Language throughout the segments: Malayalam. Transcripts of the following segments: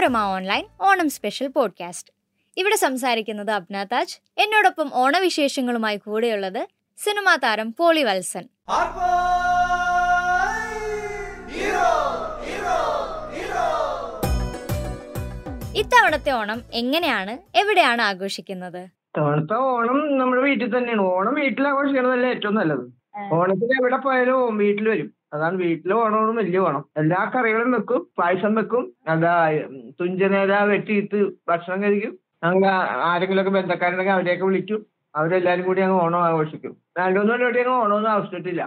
Manorama online Onam special podcast. ഇവിടെ സംസാരിക്കുന്നത് അബ്ന താജ്. എന്നോടൊപ്പം ഓണവിശേഷങ്ങളുമായി കൂടെയുള്ളത് സിനിമാ താരം പോളി വത്സൻ. ഇത്തവണത്തെ ഓണം എങ്ങനെയാണ്? എവിടെയാണ് ആഘോഷിക്കുന്നത്? തവണത്തെ ഓണം നമ്മുടെ വീട്ടിൽ തന്നെയാണ്. ഓണം വീട്ടിൽ ആഘോഷിക്കുന്നതല്ലേ ഏറ്റവും നല്ലത്. ഓണത്തിന് എവിടെ പോയാലും വീട്ടിൽ വരും. അതാണ് വീട്ടിൽ ഓണമാണ് വലിയ ഓണം എല്ലാ കറികളും വെക്കും പായസം വെക്കും എന്താ തുഞ്ചനേല വെട്ടിയിട്ട് ഭക്ഷണം കഴിക്കും. ആരെങ്കിലും ഒക്കെ ബന്ധക്കാരുണ്ടെങ്കിൽ അവരെയൊക്കെ വിളിക്കും. അവരെല്ലാരും കൂടി അങ്ങ് ഓണം ആഘോഷിക്കും. രണ്ടുമൂന്ന് പരിപാടി അങ്ങ് ഓണമൊന്നും ആവശ്യമായിട്ടില്ല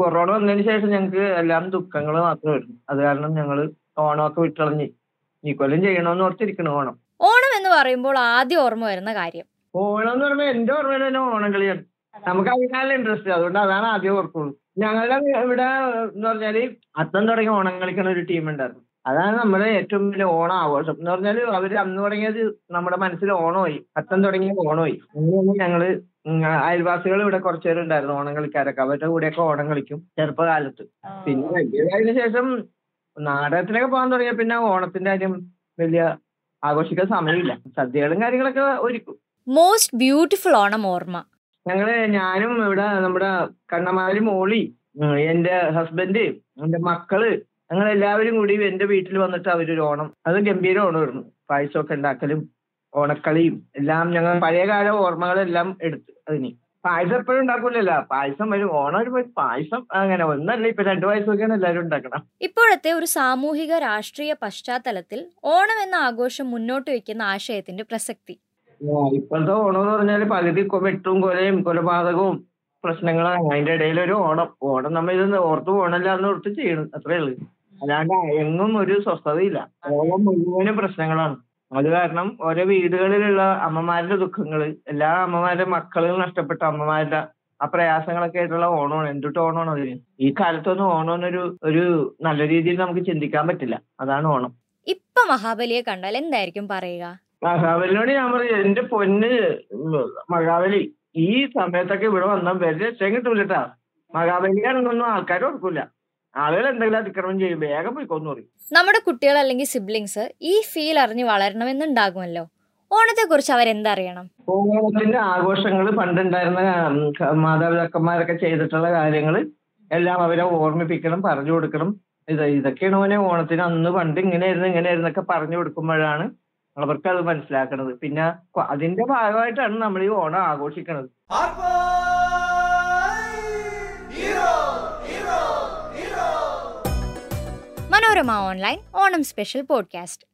കൊറോണ വന്നതിന് ശേഷം ഞങ്ങൾക്ക് എല്ലാം ദുഃഖങ്ങൾ മാത്രമേ വരുന്നു അത് കാരണം ഞങ്ങൾ ഓണമൊക്കെ വിട്ടളഞ്ഞ് ഈ കൊല്ലം ചെയ്യണമെന്ന് ഓർത്തിരിക്കണം ഓണം. ഓണം എന്ന് പറയുമ്പോൾ ആദ്യം ഓർമ്മ വരുന്ന കാര്യം. ഓണം എന്ന് പറയുമ്പോൾ എന്റെ ഓർമ്മയിൽ തന്നെ ഓണം കളിയാണ്. നമുക്ക് അതിനാലും ഇൻട്രസ്റ്റ് അതുകൊണ്ട് അതാണ് ആദ്യം ഓർക്കുള്ളൂ. ഞങ്ങളുടെ ഇവിടെ എന്ന് പറഞ്ഞാൽ അത്തം തുടങ്ങി ഓണം കളിക്കുന്ന ഒരു ടീം ഉണ്ടായിരുന്നു. അതാണ് നമ്മുടെ ഏറ്റവും വലിയ ഓണം ആഘോഷം. എന്ന് പറഞ്ഞാൽ അവർ അന്ന് തുടങ്ങിയത് നമ്മുടെ മനസ്സിൽ ഓണമായി. അത്തം തുടങ്ങിയ ഓണമായി. അങ്ങനെയാണ് ഞങ്ങൾ അയൽവാസികൾ ഇവിടെ കുറച്ചു പേര് ഉണ്ടായിരുന്നു ഓണം കളിക്കാരൊക്കെ അവരുടെ കൂടെയൊക്കെ ഓണം കളിക്കും ചെറുപ്പകാലത്ത്. പിന്നെ വലിയതായതിനു ശേഷം നാടകത്തിനൊക്കെ പോകാൻ തുടങ്ങിയ പിന്നെ ഓണത്തിന്റെ കാര്യം വലിയ ആഘോഷിക്കാൻ സമയമില്ല. സദ്യകളും കാര്യങ്ങളൊക്കെ ഒരുക്കും. മോസ്റ്റ് ബ്യൂട്ടിഫുൾ ഓണം ഓർമ്മ. ഞങ്ങൾ ഞാനും ഇവിടെ നമ്മുടെ കണ്ണമാരി മോളി എന്റെ ഹസ്ബൻഡ് എന്റെ മക്കൾ ഞങ്ങൾ എല്ലാവരും കൂടി എന്റെ വീട്ടിൽ വന്നിട്ട് അവരൊരു ഓണം അത് ഗംഭീര ഓണമായിരുന്നു. പായസമൊക്കെ ഉണ്ടാക്കലും ഓണക്കളിയും എല്ലാം ഞങ്ങൾ പഴയകാല ഓർമ്മകളെല്ലാം എടുത്തു അതിന്. പായസം എപ്പോഴും ഉണ്ടാക്കൂലല്ലോ പായസം വരും ഓണം വരുമ്പോ പായസം അങ്ങനെ ഒന്നല്ല ഇപ്പൊ രണ്ടു പായസമൊക്കെയാണ് എല്ലാവരും ഉണ്ടാക്കണം ഇപ്പോഴത്തെ ഒരു സാമൂഹിക രാഷ്ട്രീയ പശ്ചാത്തലത്തിൽ ഓണം എന്ന ആഘോഷം മുന്നോട്ട് വയ്ക്കുന്ന ആശയത്തിന്റെ പ്രസക്തി. ഇപ്പോഴത്തെ ഓണം എന്ന് പറഞ്ഞാൽ പകുതി വെട്ടും കൊലയും കൊലപാതകവും പ്രശ്നങ്ങളാണ്. അതിന്റെ ഒരു ഓണം. ഓണം ഇത് ഓർത്ത് ഓർത്ത് ചെയ്യണം. അത്രേ ഉള്ളൂ. അല്ലാണ്ട് എങ്ങും ഒരു സ്വസ്ഥതയില്ല. ഓണം മുഴുവനും പ്രശ്നങ്ങളാണ്. അത് കാരണം ഓരോ വീടുകളിലുള്ള അമ്മമാരുടെ ദുഃഖങ്ങൾ എല്ലാ അമ്മമാരുടെ മക്കളും നഷ്ടപ്പെട്ട അമ്മമാരുടെ ആ പ്രയാസങ്ങളൊക്കെ ആയിട്ടുള്ള ഓണമാണ്. എന്തുട്ട് ഓണമാണ് അതിന് ഈ കാലത്തൊന്നും ഓണം എന്നൊരു ഒരു നല്ല രീതിയിൽ നമുക്ക് ചിന്തിക്കാൻ പറ്റില്ല. അതാണ് ഓണം. ഇപ്പൊ മഹാബലിയെ കണ്ടാൽ എന്തായിരിക്കും പറയുക? മഹാബലിനോട് ഞാൻ പറയും എന്റെ പൊന്ന് മഹാബലി ഈ സമയത്തൊക്കെ ഇവിടെ വന്നാൽ വെറുതെ രക്ഷയും കിട്ടൂലട്ടാ. മഹാബലിയാണെന്നൊന്നും ആൾക്കാർ ഓർക്കൂല. ആളുകൾ എന്തെങ്കിലും അതിക്രമം ചെയ്യും വേഗം പോയിക്കോന്ന് പറയും. നമ്മുടെ കുട്ടികൾ അല്ലെങ്കിൽ സിബ്ലിങ്സ് ഈ ഫീൽ അറിഞ്ഞ് വളരണമെന്നുണ്ടാകുമല്ലോ. ഓണത്തെ കുറിച്ച് അവരെന്തറിയണം? ഓണത്തിന്റെ ആഘോഷങ്ങൾ പണ്ടുണ്ടായിരുന്ന മാതാപിതാക്കന്മാരൊക്കെ ചെയ്തിട്ടുള്ള കാര്യങ്ങൾ എല്ലാം അവരെ ഓർമ്മിപ്പിക്കണം പറഞ്ഞു കൊടുക്കണം. ഇത് ഇതൊക്കെയാണ് ഓനെ ഓണത്തിന് അന്ന് പണ്ട് ഇങ്ങനെയായിരുന്നു ഇങ്ങനെയായിരുന്നൊക്കെ പറഞ്ഞു കൊടുക്കുമ്പോഴാണ് അവർക്ക് അത് മനസ്സിലാക്കണത്. പിന്നെ അതിന്റെ ഭാഗമായിട്ടാണ് നമ്മൾ ഈ Onam ആഘോഷിക്കണത്. Manorama online Onam special podcast.